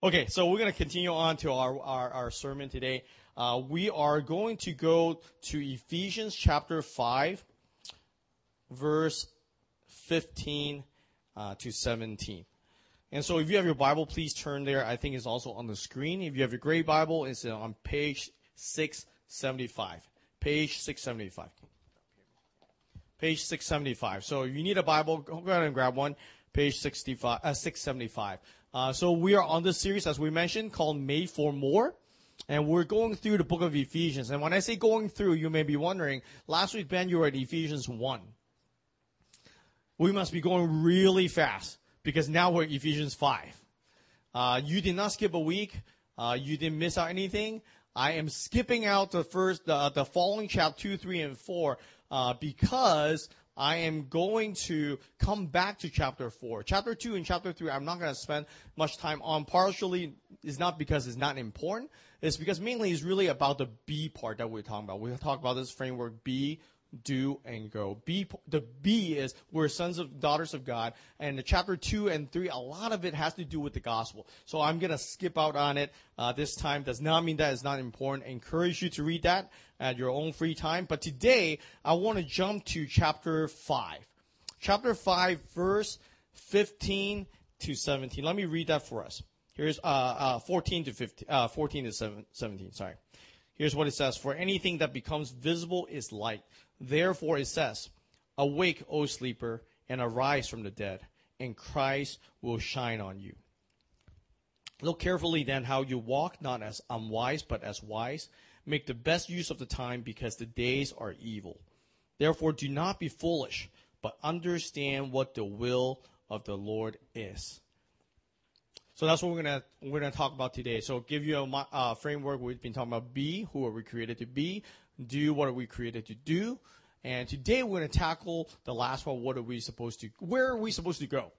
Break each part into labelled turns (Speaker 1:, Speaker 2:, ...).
Speaker 1: Okay, so we're going to continue on to our, our, our sermon today. Uh, we are going to go to Ephesians chapter 5, verse 15 uh, to 17. And so if you have your Bible, please turn there. I think it's also on the screen. If you have your gray Bible, it's on page 675. Page 675. Page 675. So if you need a Bible, go ahead and grab one. Page 65, uh, 675. Uh, so we are on this series, as we mentioned, called Made for More. And we're going through the book of Ephesians. And when I say going through, you may be wondering, last week, Ben, you were at Ephesians 1. We must be going really fast because now we're at Ephesians 5. Uh, you did not skip a week. Uh, you didn't miss out anything. I am skipping out the first, the, the following chapter 2, 3, and 4, uh, because I am going to come back to chapter 4. Chapter 2 and chapter 3, I'm not going to spend much time on. Partially, is not because it's not important. It's because mainly it's really about the B part that we're talking about. we talk about this framework B, do and go. B, the B is we're sons of daughters of God, and the chapter two and three, a lot of it has to do with the gospel. So I'm gonna skip out on it uh, this time. Does not mean that it's not important. I encourage you to read that at your own free time. But today I want to jump to chapter five, chapter five, verse fifteen to seventeen. Let me read that for us. Here's uh, uh, 14 to 15, uh, 14 to 17. Sorry. Here's what it says: For anything that becomes visible is light. Therefore it says, Awake, O sleeper, and arise from the dead, and Christ will shine on you. Look carefully then how you walk, not as unwise, but as wise. Make the best use of the time, because the days are evil. Therefore do not be foolish, but understand what the will of the Lord is. So that's what we're gonna we're gonna talk about today. So give you a uh, framework. We've been talking about be, who are we created to be, do what are we created to do. And today we're to tackle the last one. What are we supposed to, where are we supposed to go?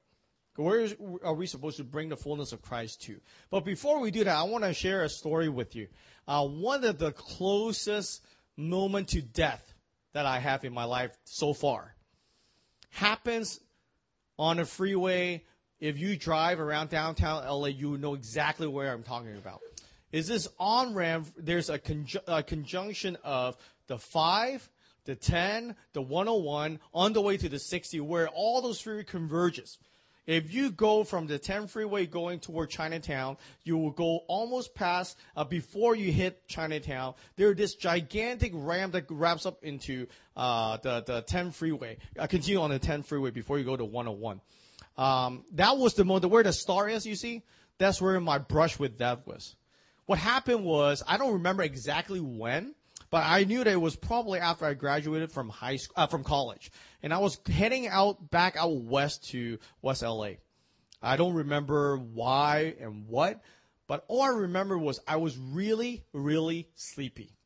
Speaker 1: Where is, are we supposed to bring the fullness of Christ to? But before we do that, I want to share a story with you. Uh, one of the closest moment to death that I have in my life so far happens on a freeway. If you drive around downtown LA, you know exactly where I'm talking about is this on ramp, there's a, conju- a conjunction of the 5, the 10, the 101, on the way to the 60, where all those freeway converges. If you go from the 10 freeway going toward Chinatown, you will go almost past, uh, before you hit Chinatown, there's this gigantic ramp that wraps up into uh, the, the 10 freeway. Uh, continue on the 10 freeway before you go to 101. Um, that was the moment, where the star is, you see? That's where my brush with death was. What happened was, I don't remember exactly when, but I knew that it was probably after I graduated from high school, uh, from college. And I was heading out, back out west to West LA. I don't remember why and what, but all I remember was I was really, really sleepy.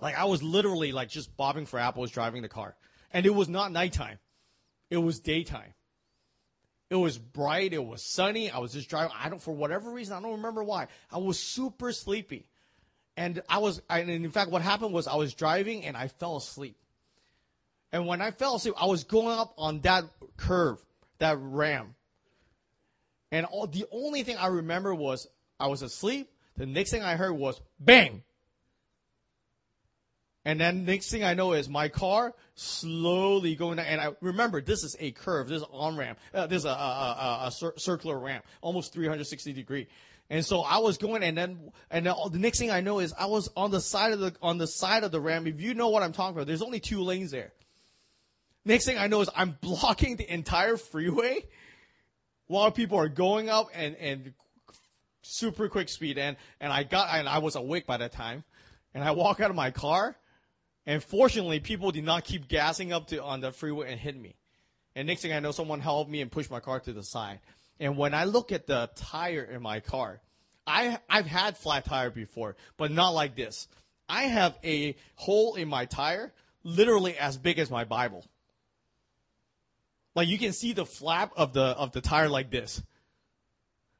Speaker 1: Like I was literally like just bobbing for apples driving the car. And it was not nighttime. It was daytime. It was bright. It was sunny. I was just driving. I don't, for whatever reason, I don't remember why. I was super sleepy. And I was, and in fact, what happened was I was driving and I fell asleep. And when I fell asleep, I was going up on that curve, that ram. And all, the only thing I remember was I was asleep. The next thing I heard was bang. And then next thing I know is my car slowly going down. And I remember this is a curve. This is on ramp. Uh, this is a, a, a, a cir- circular ramp, almost 360 degree. And so I was going, and then and then the next thing I know is I was on the side of the on the side of the ramp. If you know what I'm talking about, there's only two lanes there. Next thing I know is I'm blocking the entire freeway while people are going up and and super quick speed. And and I got and I was awake by that time. And I walk out of my car and fortunately, people did not keep gassing up to on the freeway and hit me. And next thing I know, someone helped me and pushed my car to the side. And when I look at the tire in my car, I I've had flat tire before, but not like this. I have a hole in my tire, literally as big as my Bible. Like you can see the flap of the of the tire like this.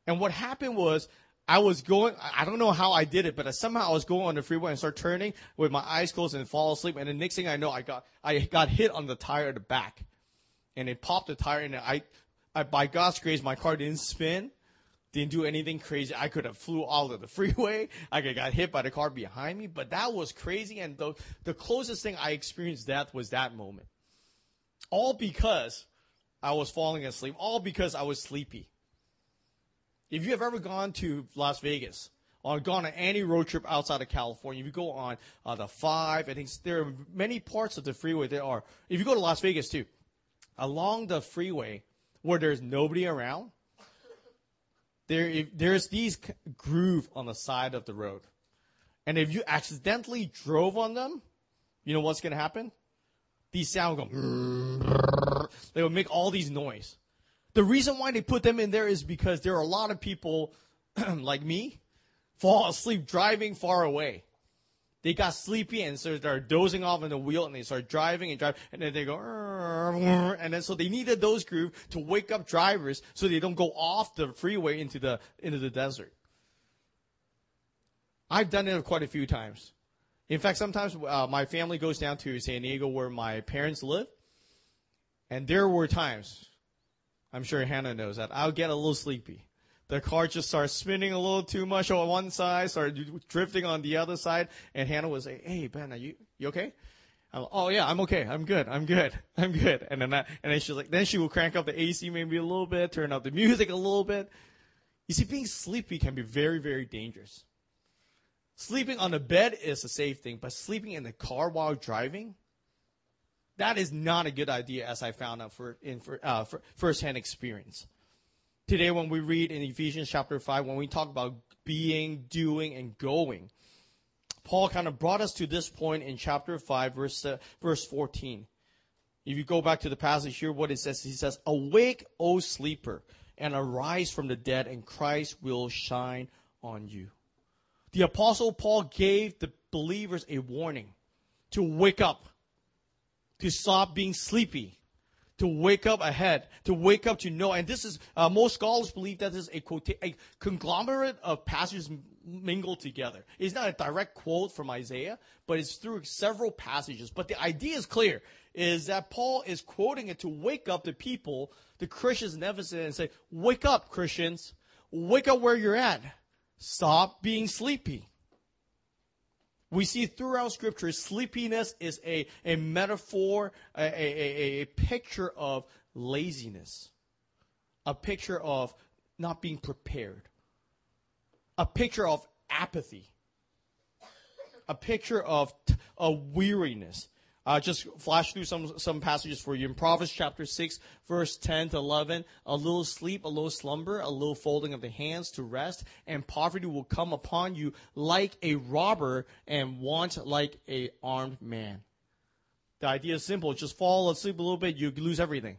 Speaker 1: And what happened was I was going, I don't know how I did it, but somehow I was going on the freeway and start turning with my eyes closed and fall asleep. And the next thing I know, I got, I got hit on the tire at the back and it popped the tire and I, I, by God's grace, my car didn't spin, Didn't do anything crazy. I could have flew out of the freeway. I could got hit by the car behind me, but that was crazy. And the, the closest thing I experienced death was that moment. All because I was falling asleep. All because I was sleepy. If you have ever gone to Las Vegas, or gone on any road trip outside of California, if you go on uh, the five, I think there are many parts of the freeway there are. If you go to Las Vegas too, along the freeway where there's nobody around, there if, there's these groove on the side of the road, and if you accidentally drove on them, you know what's gonna happen? These sound go. They will make all these noise. The reason why they put them in there is because there are a lot of people like me fall asleep driving far away. They got sleepy and so they're dozing off on the wheel and they start driving and driving and then they go and then so they needed those grooves to wake up drivers so they don't go off the freeway into the into the desert. I've done it quite a few times. In fact, sometimes uh, my family goes down to San Diego where my parents live, and there were times, I'm sure Hannah knows that I'll get a little sleepy the car just starts spinning a little too much on one side, started drifting on the other side, and Hannah was like, "Hey Ben, are you you okay?" I'm, like, oh yeah, I'm okay. I'm good. I'm good. I'm good. And then I, and then she's like, then she will crank up the AC maybe a little bit, turn up the music a little bit. You see, being sleepy can be very, very dangerous. Sleeping on the bed is a safe thing, but sleeping in the car while driving, that is not a good idea, as I found out for in for, uh, for firsthand experience today when we read in Ephesians chapter 5, when we talk about being, doing, and going, Paul kind of brought us to this point in chapter 5, verse, uh, verse 14. If you go back to the passage here, what it says, he says, Awake, O sleeper, and arise from the dead, and Christ will shine on you. The apostle Paul gave the believers a warning to wake up, to stop being sleepy, to wake up ahead, to wake up to know. And this is, uh, most scholars believe that this is a, quota- a conglomerate of passages mingled together. It's not a direct quote from Isaiah, but it's through several passages. But the idea is clear, is that Paul is quoting it to wake up the people, the Christians in Ephesus, and say, wake up, Christians. Wake up where you're at. Stop being sleepy. We see throughout scripture, sleepiness is a, a metaphor, a, a, a picture of laziness, a picture of not being prepared, a picture of apathy, a picture of, of weariness. Uh, just flash through some some passages for you in Proverbs chapter six, verse ten to eleven. A little sleep, a little slumber, a little folding of the hands to rest, and poverty will come upon you like a robber, and want like a armed man. The idea is simple: just fall asleep a little bit, you lose everything.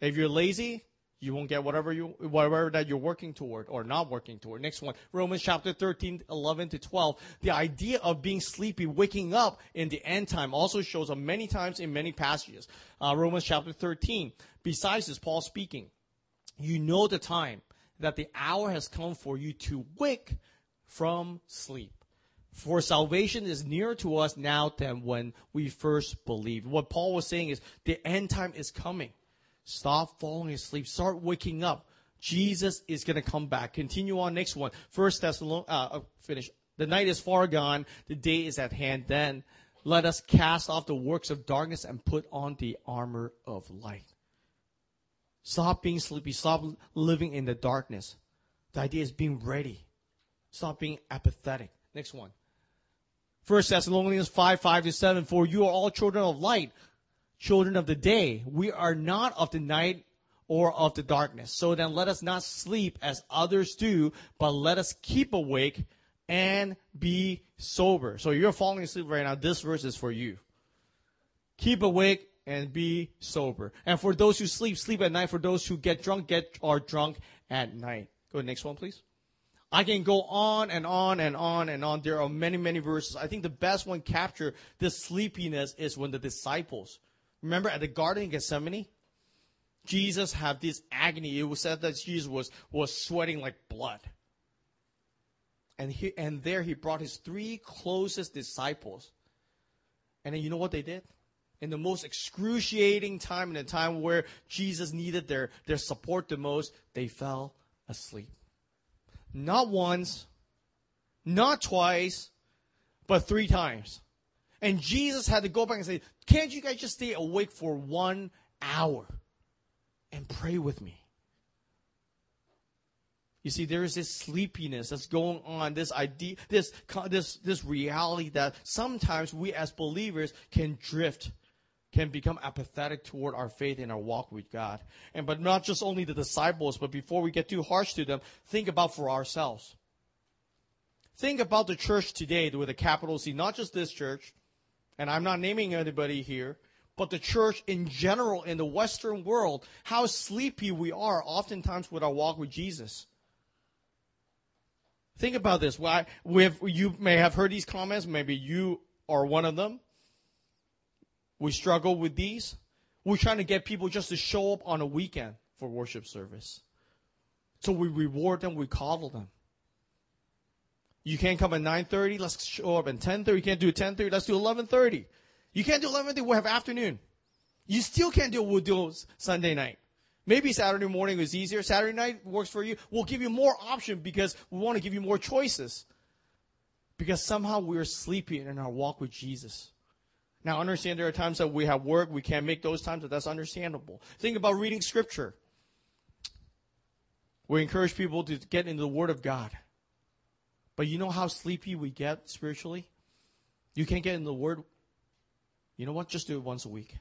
Speaker 1: If you're lazy, you won't get whatever you whatever that you're working toward or not working toward. Next one, Romans chapter 13, 11 to 12. The idea of being sleepy, waking up in the end time also shows up many times in many passages. Uh, Romans chapter 13. Besides this, Paul speaking, you know the time that the hour has come for you to wake from sleep. For salvation is nearer to us now than when we first believed. What Paul was saying is the end time is coming. Stop falling asleep. Start waking up. Jesus is going to come back. Continue on next one. First Thessalonians, uh, uh, finish. The night is far gone. The day is at hand. Then let us cast off the works of darkness and put on the armor of light. Stop being sleepy. Stop living in the darkness. The idea is being ready. Stop being apathetic. Next one. First Thessalonians 5, 5 to 7. For you are all children of light children of the day. We are not of the night or of the darkness. So then let us not sleep as others do, but let us keep awake and be sober. So you're falling asleep right now. This verse is for you. Keep awake and be sober. And for those who sleep, sleep at night. For those who get drunk, get are drunk at night. Go to the next one, please. I can go on and on and on and on. There are many, many verses. I think the best one capture this sleepiness is when the disciples Remember at the Garden of Gethsemane? Jesus had this agony. It was said that Jesus was, was sweating like blood. And he, and there he brought his three closest disciples. And then you know what they did? In the most excruciating time, in the time where Jesus needed their, their support the most, they fell asleep. not once, not twice, but three times. And Jesus had to go back and say, Can't you guys just stay awake for one hour and pray with me? You see, there is this sleepiness that's going on, this idea, this, this, this reality that sometimes we as believers can drift, can become apathetic toward our faith and our walk with God. And, but not just only the disciples, but before we get too harsh to them, think about for ourselves. Think about the church today with a capital C, not just this church, and I'm not naming anybody here, but the church in general in the Western world, how sleepy we are oftentimes with our walk with Jesus. Think about this. Why we have, you may have heard these comments. Maybe you are one of them. We struggle with these. We're trying to get people just to show up on a weekend for worship service. So we reward them, we coddle them. You can't come at 9.30, let's show up at 10.30. You can't do 10.30, let's do 11.30. You can't do 11.30, we'll have afternoon. You still can't do it, we'll do Sunday night. Maybe Saturday morning is easier. Saturday night works for you. We'll give you more option because we want to give you more choices. Because somehow we're sleepy in our walk with Jesus. Now understand there are times that we have work, we can't make those times, but that's understandable. Think about reading scripture. We encourage people to get into the Word of God. But you know how sleepy we get spiritually? You can't get in the Word. You know what? Just do it once a week.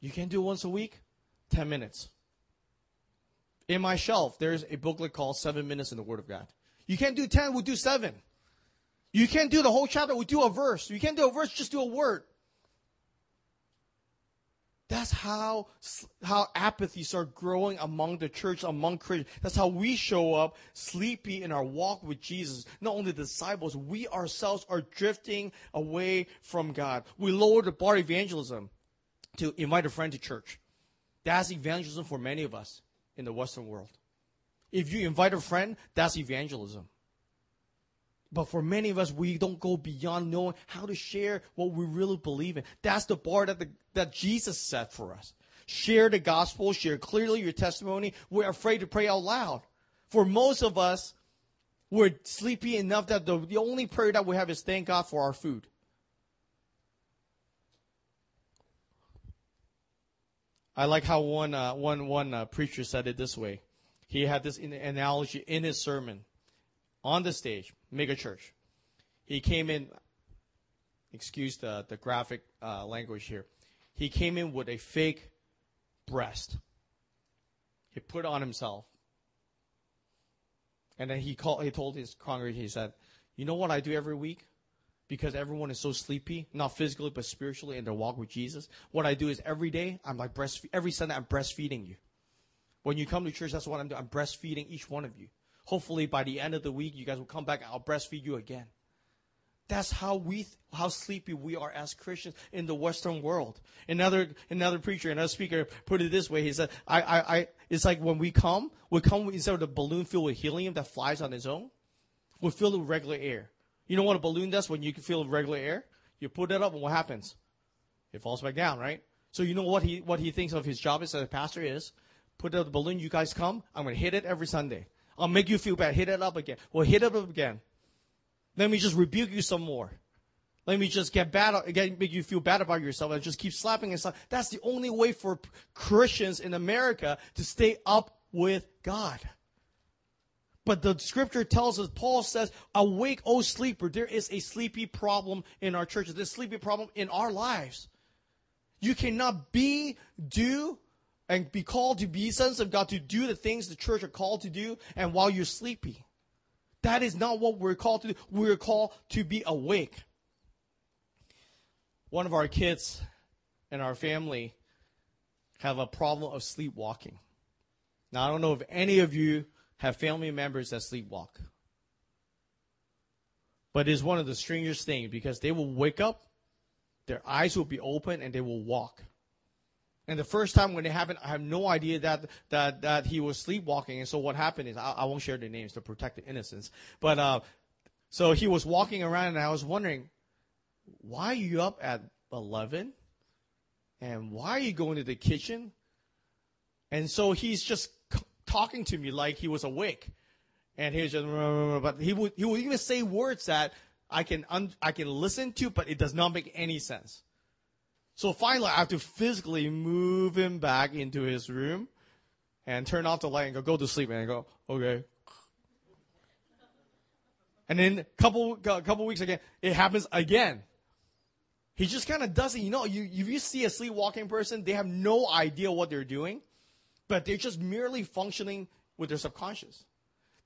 Speaker 1: You can't do it once a week? 10 minutes. In my shelf, there's a booklet called Seven Minutes in the Word of God. You can't do 10, we'll do 7. You can't do the whole chapter, we'll do a verse. You can't do a verse, just do a word. That's how, how apathy starts growing among the church, among Christians. That's how we show up sleepy in our walk with Jesus. Not only disciples, we ourselves are drifting away from God. We lower the bar evangelism to invite a friend to church. That's evangelism for many of us in the Western world. If you invite a friend, that's evangelism. But for many of us, we don't go beyond knowing how to share what we really believe in. That's the bar that, the, that Jesus set for us. Share the gospel, share clearly your testimony. We're afraid to pray out loud. For most of us, we're sleepy enough that the, the only prayer that we have is thank God for our food. I like how one uh, one one uh, preacher said it this way. He had this analogy in his sermon on the stage, mega church. He came in. Excuse the the graphic uh, language here. He came in with a fake breast. He put on himself, and then he called. He told his congregation. He said, "You know what I do every week? because everyone is so sleepy, not physically but spiritually in their walk with Jesus. What I do is every day I'm like breastfeed. Every Sunday I'm breastfeeding you. When you come to church, that's what I'm doing. I'm breastfeeding each one of you. Hopefully by the end of the week, you guys will come back. I'll breastfeed you again. That's how we, how sleepy we are as Christians in the Western world. Another, another preacher, another speaker put it this way. He said, I, I, I, it's like when we come, we come instead of the balloon filled with helium that flies on its own, we fill it with regular air. You know what a balloon does when you can feel regular air? You put it up and what happens? It falls back down, right? So you know what he what he thinks of his job as a pastor is? Put up the balloon, you guys come, I'm gonna hit it every Sunday. I'll make you feel bad. Hit it up again. Well hit it up again. Let me just rebuke you some more. Let me just get bad, get, make you feel bad about yourself and just keep slapping and stuff. That's the only way for Christians in America to stay up with God. But the scripture tells us, Paul says, awake, O sleeper. There is a sleepy problem in our churches. There's a sleepy problem in our lives. You cannot be, do, and be called to be sons of God to do the things the church are called to do and while you're sleepy. That is not what we're called to do. We're called to be awake. One of our kids and our family have a problem of sleepwalking. Now, I don't know if any of you have family members that sleepwalk. But it's one of the strangest things because they will wake up, their eyes will be open, and they will walk. And the first time when it happened, I have no idea that that that he was sleepwalking. And so what happened is I, I won't share the names to protect the innocence. But uh, so he was walking around, and I was wondering, why are you up at eleven? And why are you going to the kitchen? And so he's just talking to me like he was awake. And he was just, but he would, he would even say words that I can, un, I can listen to, but it does not make any sense. So finally, I have to physically move him back into his room and turn off the light and go, go to sleep. And I go, okay. And then a couple, couple weeks again, it happens again. He just kind of does it. You know, you, if you see a sleepwalking person, they have no idea what they're doing, but they're just merely functioning with their subconscious.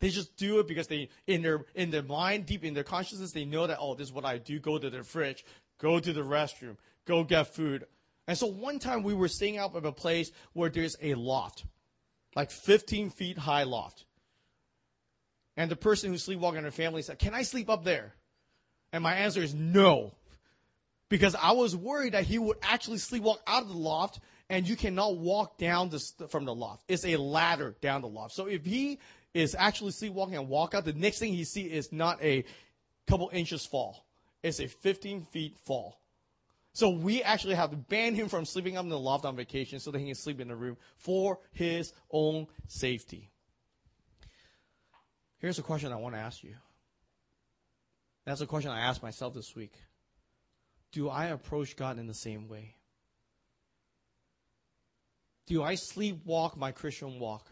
Speaker 1: They just do it because they, in their, in their mind, deep in their consciousness, they know that, oh, this is what I do. Go to the fridge, go to the restroom, go get food. And so one time we were staying out of a place where there's a loft, like 15 feet high loft. And the person who's sleepwalking in their family said, can I sleep up there? And my answer is no because I was worried that he would actually sleepwalk out of the loft and you cannot walk down the, from the loft. It's a ladder down the loft. So if he is actually sleepwalking and walk out, the next thing he see is not a couple inches fall. It's a 15 feet fall. So we actually have to ban him from sleeping up in the loft on vacation so that he can sleep in the room for his own safety. Here's a question I want to ask you. That's a question I asked myself this week do I approach God in the same way? Do I sleepwalk my Christian walk?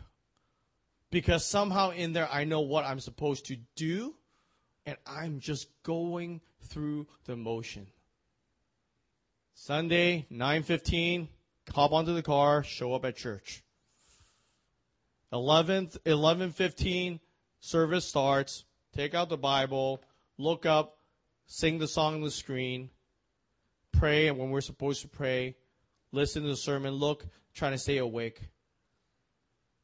Speaker 1: Because somehow in there I know what I'm supposed to do and I'm just going through the motion. Sunday, 9:15, hop onto the car, show up at church. 11th 11:15 service starts, take out the Bible, look up, sing the song on the screen, pray and when we're supposed to pray, listen to the sermon, look, trying to stay awake.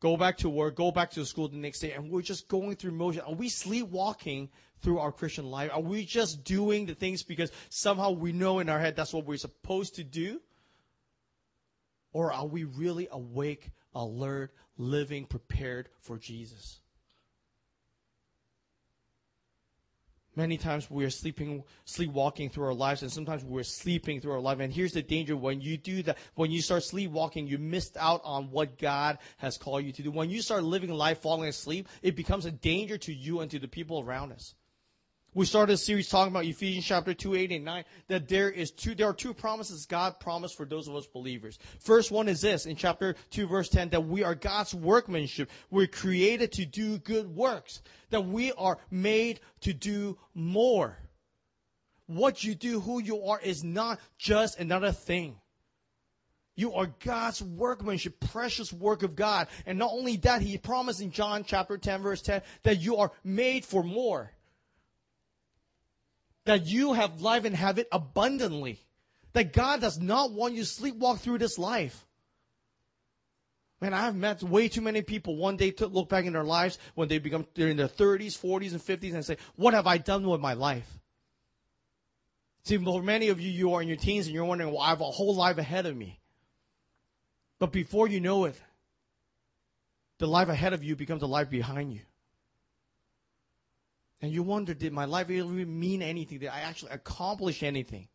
Speaker 1: Go back to work, go back to school the next day, and we're just going through motion. Are we sleepwalking through our Christian life? Are we just doing the things because somehow we know in our head that's what we're supposed to do? Or are we really awake, alert, living, prepared for Jesus? Many times we are sleeping, sleepwalking through our lives, and sometimes we're sleeping through our life. And here's the danger when you do that, when you start sleepwalking, you missed out on what God has called you to do. When you start living life falling asleep, it becomes a danger to you and to the people around us. We started a series talking about Ephesians chapter 2, 8, and 9, that there is two, there are two promises God promised for those of us believers. First one is this, in chapter 2, verse 10, that we are God's workmanship. We're created to do good works. That we are made to do more. What you do, who you are, is not just another thing. You are God's workmanship, precious work of God. And not only that, He promised in John chapter 10, verse 10, that you are made for more that you have life and have it abundantly. That God does not want you to sleepwalk through this life. Man, I've met way too many people one day to look back in their lives when they become, they're in their 30s, 40s, and 50s and say, what have I done with my life? See, for many of you, you are in your teens and you're wondering, well, I have a whole life ahead of me. But before you know it, the life ahead of you becomes the life behind you. And you wonder, did my life really mean anything? Did I actually accomplish anything?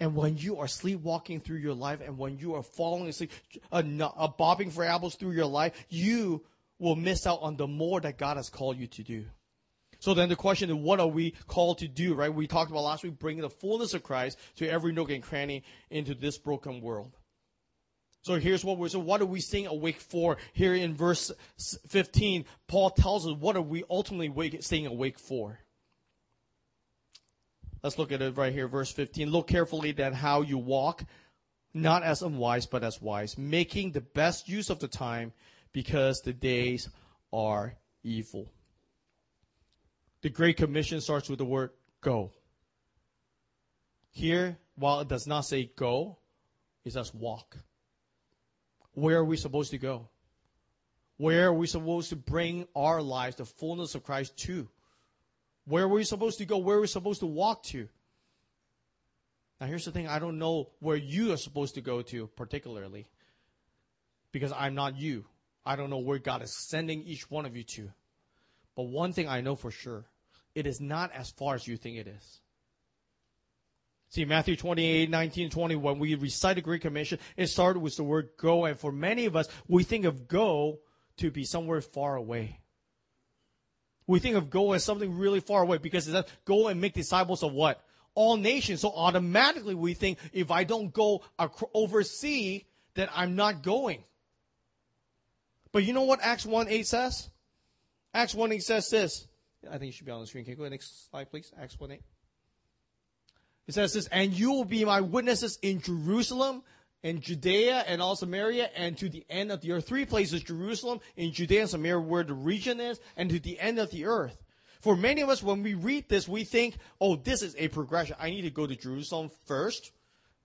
Speaker 1: And when you are sleepwalking through your life and when you are falling asleep, uh, bobbing for apples through your life, you will miss out on the more that God has called you to do. So then the question is, what are we called to do, right? We talked about last week bringing the fullness of Christ to every nook and cranny into this broken world. So here's what we're, so what are we staying awake for? Here in verse 15, Paul tells us what are we ultimately staying awake for? Let's look at it right here, verse 15. Look carefully at how you walk, not as unwise, but as wise, making the best use of the time because the days are evil. The Great Commission starts with the word go. Here, while it does not say go, it says walk. Where are we supposed to go? Where are we supposed to bring our lives, the fullness of Christ to? Where are we supposed to go? Where are we supposed to walk to? Now, here's the thing I don't know where you are supposed to go to, particularly, because I'm not you. I don't know where God is sending each one of you to. But one thing I know for sure it is not as far as you think it is. See, Matthew 28, 19, 20, when we recite the Great Commission, it started with the word go. And for many of us, we think of go to be somewhere far away. We think of go as something really far away because it says go and make disciples of what? All nations. So automatically we think if I don't go overseas, then I'm not going. But you know what Acts 1 8 says? Acts 1 8 says this. I think it should be on the screen. Can you go to the next slide, please? Acts 1 8. It says this, and you will be my witnesses in Jerusalem, in Judea and all Samaria and to the end of the earth. Three places, Jerusalem, in Judea and Samaria, where the region is, and to the end of the earth. For many of us, when we read this, we think, oh, this is a progression. I need to go to Jerusalem first.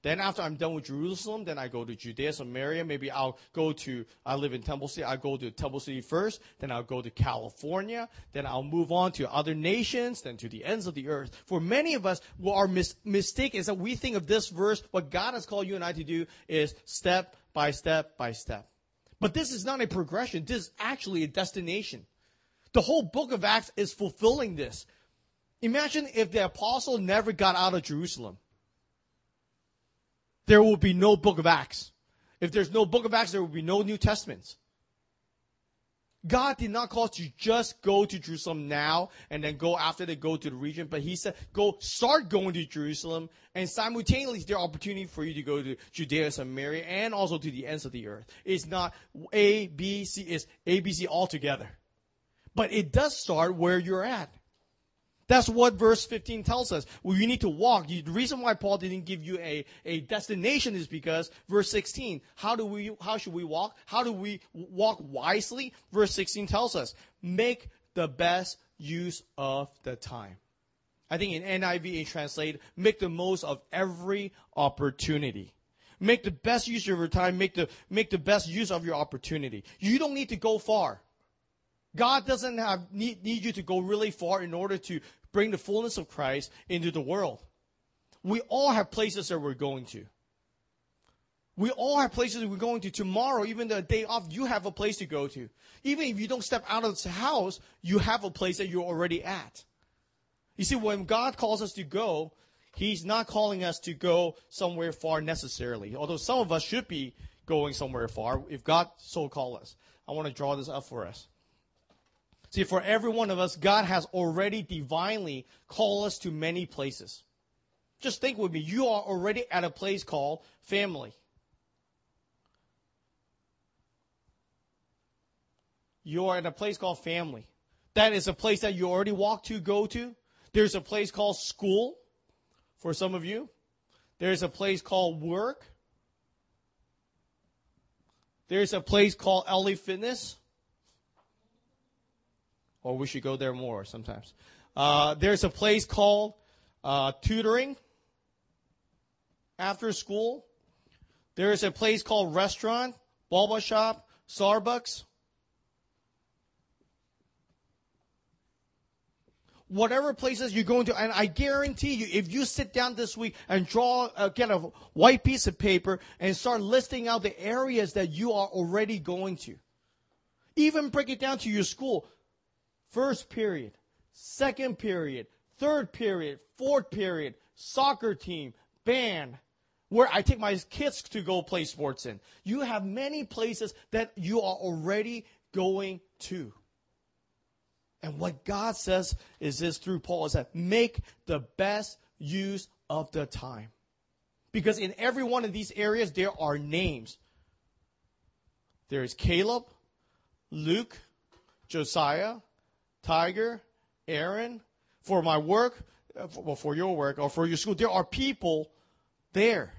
Speaker 1: Then after I'm done with Jerusalem, then I go to Judea, Samaria. Maybe I'll go to, I live in Temple City. I'll go to Temple City first. Then I'll go to California. Then I'll move on to other nations, then to the ends of the earth. For many of us, what our mis- mistake is that we think of this verse, what God has called you and I to do is step by step by step. But this is not a progression. This is actually a destination. The whole book of Acts is fulfilling this. Imagine if the apostle never got out of Jerusalem there will be no book of Acts. If there's no book of Acts, there will be no New Testaments. God did not call us to just go to Jerusalem now and then go after they go to the region, but He said, go start going to Jerusalem and simultaneously there opportunity for you to go to Judea, and Samaria, and also to the ends of the earth. It's not A, B, C, it's A, B, C all together. But it does start where you're at. That's what verse 15 tells us. Well, you need to walk. The reason why Paul didn't give you a, a destination is because verse 16, how do we, how should we walk? How do we walk wisely? Verse 16 tells us, make the best use of the time. I think in NIV it translates, make the most of every opportunity. Make the best use of your time. Make the, make the best use of your opportunity. You don't need to go far. God doesn't have need, need you to go really far in order to bring the fullness of Christ into the world. We all have places that we're going to. We all have places we're going to tomorrow, even the day off, you have a place to go to. Even if you don't step out of the house, you have a place that you're already at. You see, when God calls us to go, He's not calling us to go somewhere far necessarily. Although some of us should be going somewhere far, if God so calls us. I want to draw this up for us. See, for every one of us, God has already divinely called us to many places. Just think with me. You are already at a place called family. You are at a place called family. That is a place that you already walk to, go to. There's a place called school for some of you. There's a place called work. There's a place called LA Fitness or we should go there more sometimes. Uh, there's a place called uh, tutoring after school. There's a place called restaurant, boba shop, Starbucks. Whatever places you're going to, and I guarantee you, if you sit down this week and draw, uh, get a white piece of paper and start listing out the areas that you are already going to, even break it down to your school. First period, second period, third period, fourth period, soccer team, band, where I take my kids to go play sports in. You have many places that you are already going to. And what God says is this through Paul is that make the best use of the time. Because in every one of these areas, there are names. There is Caleb, Luke, Josiah, Tiger, Aaron, for my work, uh, well, for your work or for your school, there are people there.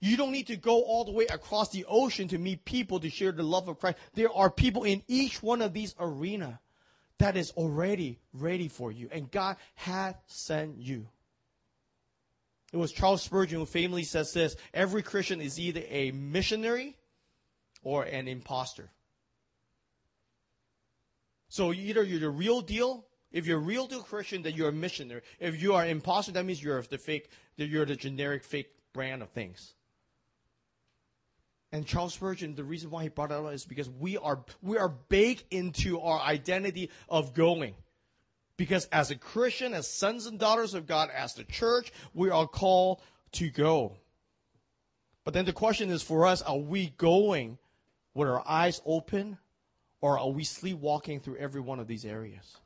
Speaker 1: You don't need to go all the way across the ocean to meet people to share the love of Christ. There are people in each one of these arena that is already ready for you, and God has sent you. It was Charles Spurgeon who famously says this every Christian is either a missionary or an impostor. So either you're the real deal. If you're a real deal Christian, then you're a missionary. If you are imposter, that means you're the fake, that you're the generic fake brand of things. And Charles Spurgeon, the reason why he brought it up is because we are we are baked into our identity of going. Because as a Christian, as sons and daughters of God, as the church, we are called to go. But then the question is for us, are we going with our eyes open or are we sleepwalking through every one of these areas?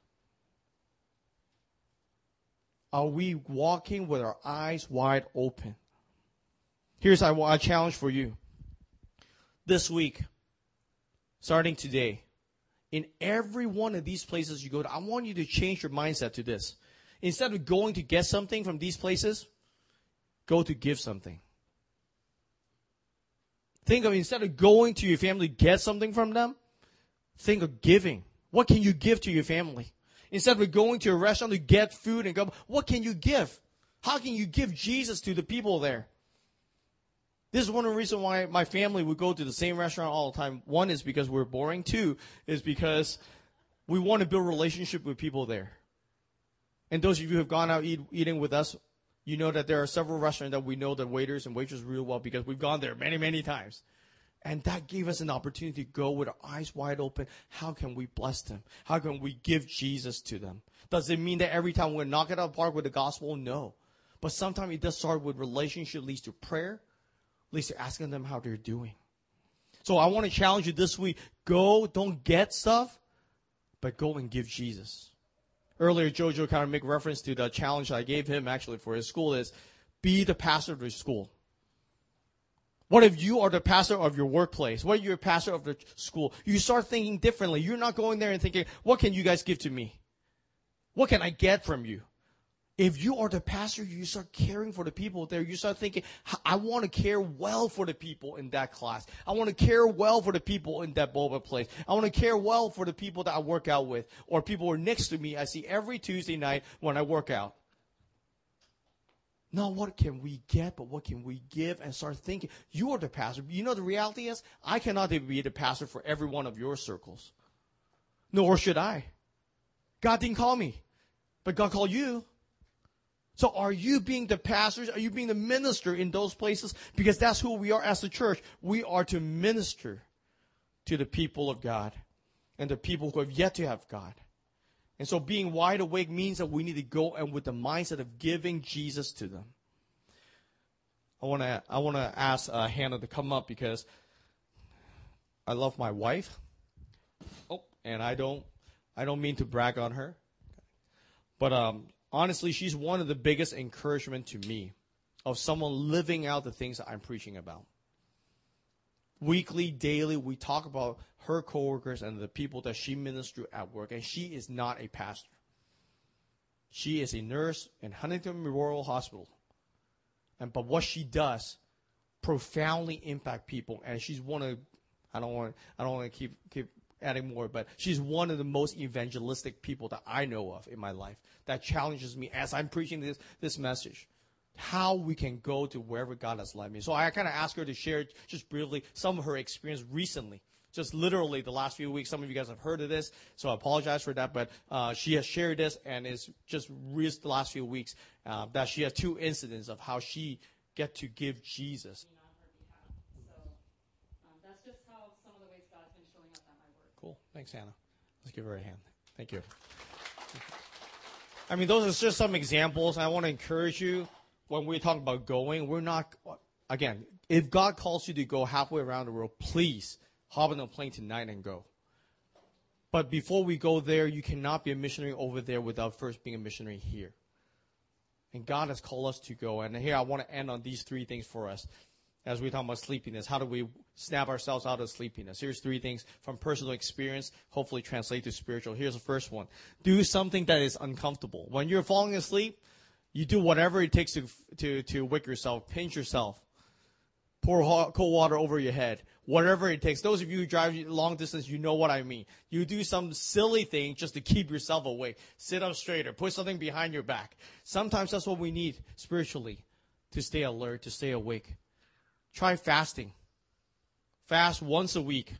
Speaker 1: Are we walking with our eyes wide open? Here's a, challenge for you. This week, starting today, in every one of these places you go to, I want you to change your mindset to this. Instead of going to get something from these places, go to give something. Think of instead of going to your family to get something from them, think of giving. What can you give to your family? Instead of going to a restaurant to get food and go, what can you give? How can you give Jesus to the people there? This is one of the reasons why my family would go to the same restaurant all the time. One is because we're boring. Two is because we want to build relationship with people there. And those of you who have gone out eat, eating with us, you know that there are several restaurants that we know the waiters and waitresses real well because we've gone there many, many times. And that gave us an opportunity to go with our eyes wide open. How can we bless them? How can we give Jesus to them? Does it mean that every time we're knock it out of the park with the gospel? No. But sometimes it does start with relationship leads to prayer, leads to asking them how they're doing. So I want to challenge you this week. Go, don't get stuff, but go and give Jesus. Earlier, Jojo kind of make reference to the challenge I gave him actually for his school is be the pastor of the school. What if you are the pastor of your workplace? What if you're a pastor of the school? You start thinking differently. You're not going there and thinking, what can you guys give to me? What can I get from you? If you are the pastor, you start caring for the people there. You start thinking, I want to care well for the people in that class. I want to care well for the people in that boba place. I want to care well for the people that I work out with or people who are next to me. I see every Tuesday night when I work out. Not what can we get, but what can we give and start thinking. You are the pastor. You know the reality is, I cannot be the pastor for every one of your circles. Nor should I. God didn't call me, but God called you. So are you being the pastors? Are you being the minister in those places? Because that's who we are as a church. We are to minister to the people of God and the people who have yet to have God. And so being wide awake means that we need to go and with the mindset of giving Jesus to them. I want to I want to ask uh, Hannah to come up because I love my wife. Oh, and I don't I don't mean to brag on her, but um, honestly, she's one of the biggest encouragement to me of someone living out the things that I'm preaching about. Weekly, daily, we talk about her coworkers and the people that she ministers to at work, and she is not a pastor. She is a nurse in Huntington Memorial Hospital. And but what she does profoundly impact people, and she's one of I don't want I don't want to keep keep adding more, but she's one of the most evangelistic people that I know of in my life. That challenges me as I'm preaching this this message how we can go to wherever God has led me. So I kind of asked her to share just briefly some of her experience recently just literally the last few weeks. Some of you guys have heard of this, so I apologize for that. But uh, she has shared this, and it's just the last few weeks uh, that she has two incidents of how she get to give Jesus. Cool. Thanks, Hannah. Let's give her a hand. Thank you. I mean, those are just some examples. I want to encourage you when we talk about going, we're not, again, if God calls you to go halfway around the world, please hop on a plane tonight and go. But before we go there, you cannot be a missionary over there without first being a missionary here. And God has called us to go. And here I want to end on these three things for us as we talk about sleepiness. How do we snap ourselves out of sleepiness? Here's three things from personal experience, hopefully translate to spiritual. Here's the first one. Do something that is uncomfortable. When you're falling asleep, you do whatever it takes to, to, to wake yourself, pinch yourself, pour hot, cold water over your head, whatever it takes. Those of you who drive long distance, you know what I mean. You do some silly thing just to keep yourself awake. Sit up straighter. Put something behind your back. Sometimes that's what we need spiritually to stay alert, to stay awake. Try fasting. Fast once a week.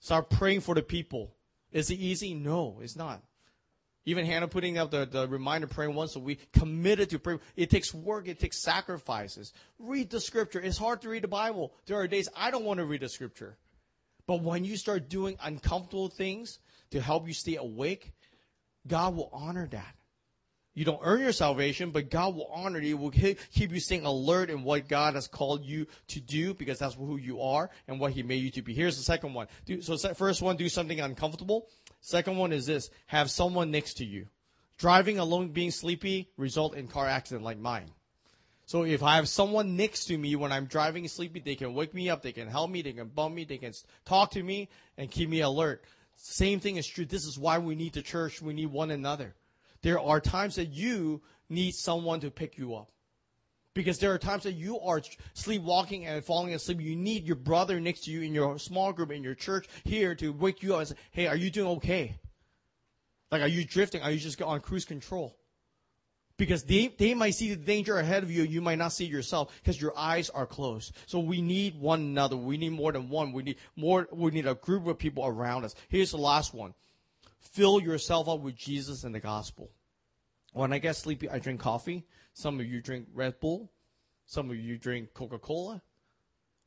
Speaker 1: Start praying for the people. Is it easy? No, it's not. Even Hannah putting out the, the reminder praying once a week, committed to pray. It takes work, it takes sacrifices. Read the scripture. It's hard to read the Bible. There are days I don't want to read the scripture. But when you start doing uncomfortable things to help you stay awake, God will honor that. You don't earn your salvation, but God will honor you, will keep you staying alert in what God has called you to do because that's who you are and what He made you to be. Here's the second one. So first one, do something uncomfortable. Second one is this, have someone next to you. Driving alone, being sleepy, result in car accident like mine. So if I have someone next to me when I'm driving sleepy, they can wake me up, they can help me, they can bump me, they can talk to me and keep me alert. Same thing is true. This is why we need the church. We need one another. There are times that you need someone to pick you up. Because there are times that you are sleepwalking and falling asleep. You need your brother next to you in your small group, in your church here to wake you up and say, hey, are you doing okay? Like, are you drifting? Are you just on cruise control? Because they, they might see the danger ahead of you. You might not see yourself because your eyes are closed. So we need one another. We need more than one. We need more, we need a group of people around us. Here's the last one. Fill yourself up with Jesus and the gospel. When I get sleepy, I drink coffee. Some of you drink Red Bull. Some of you drink Coca Cola.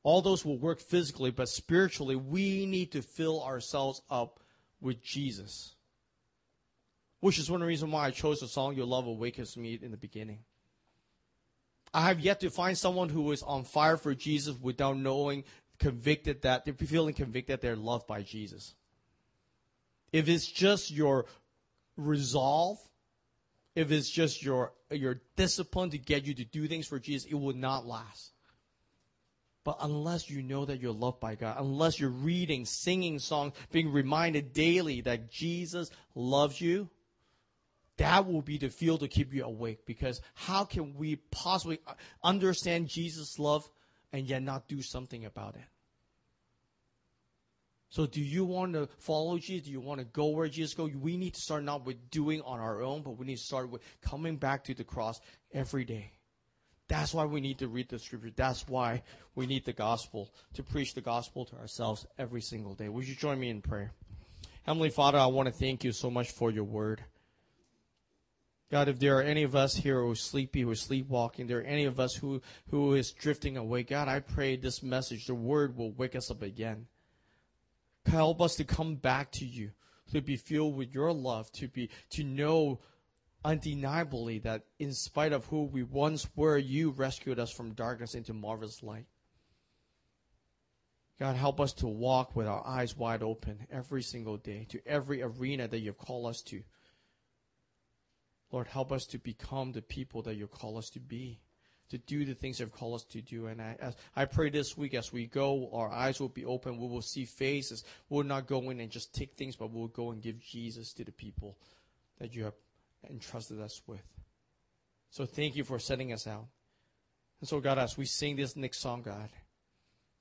Speaker 1: All those will work physically, but spiritually, we need to fill ourselves up with Jesus. Which is one reasons why I chose the song Your Love Awakens Me in the beginning. I have yet to find someone who is on fire for Jesus without knowing, convicted that, they're feeling convicted that they're loved by Jesus. If it's just your resolve if it's just your your discipline to get you to do things for Jesus, it will not last. But unless you know that you're loved by God, unless you're reading, singing songs, being reminded daily that Jesus loves you, that will be the fuel to keep you awake. Because how can we possibly understand Jesus' love and yet not do something about it? So do you want to follow Jesus? Do you want to go where Jesus goes? We need to start not with doing on our own, but we need to start with coming back to the cross every day. That's why we need to read the scripture. That's why we need the gospel to preach the gospel to ourselves every single day. Would you join me in prayer? Heavenly Father, I want to thank you so much for your word. God, if there are any of us here who are sleepy, who are sleepwalking, there are any of us who, who is drifting away, God, I pray this message, the word will wake us up again. Help us to come back to you, to be filled with your love, to be to know undeniably that in spite of who we once were, you rescued us from darkness into marvelous light. God, help us to walk with our eyes wide open every single day to every arena that you've called us to. Lord, help us to become the people that you call us to be to do the things you've called us to do. And I, I pray this week as we go, our eyes will be open. We will see faces. We'll not go in and just take things, but we'll go and give Jesus to the people that you have entrusted us with. So thank you for setting us out. And so, God, as we sing this next song, God,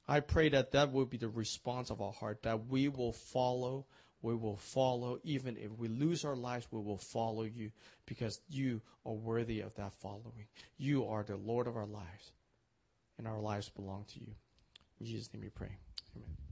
Speaker 1: I pray that that will be the response of our heart, that we will follow we will follow. Even if we lose our lives, we will follow you because you are worthy of that following. You are the Lord of our lives, and our lives belong to you. In Jesus' name we pray. Amen.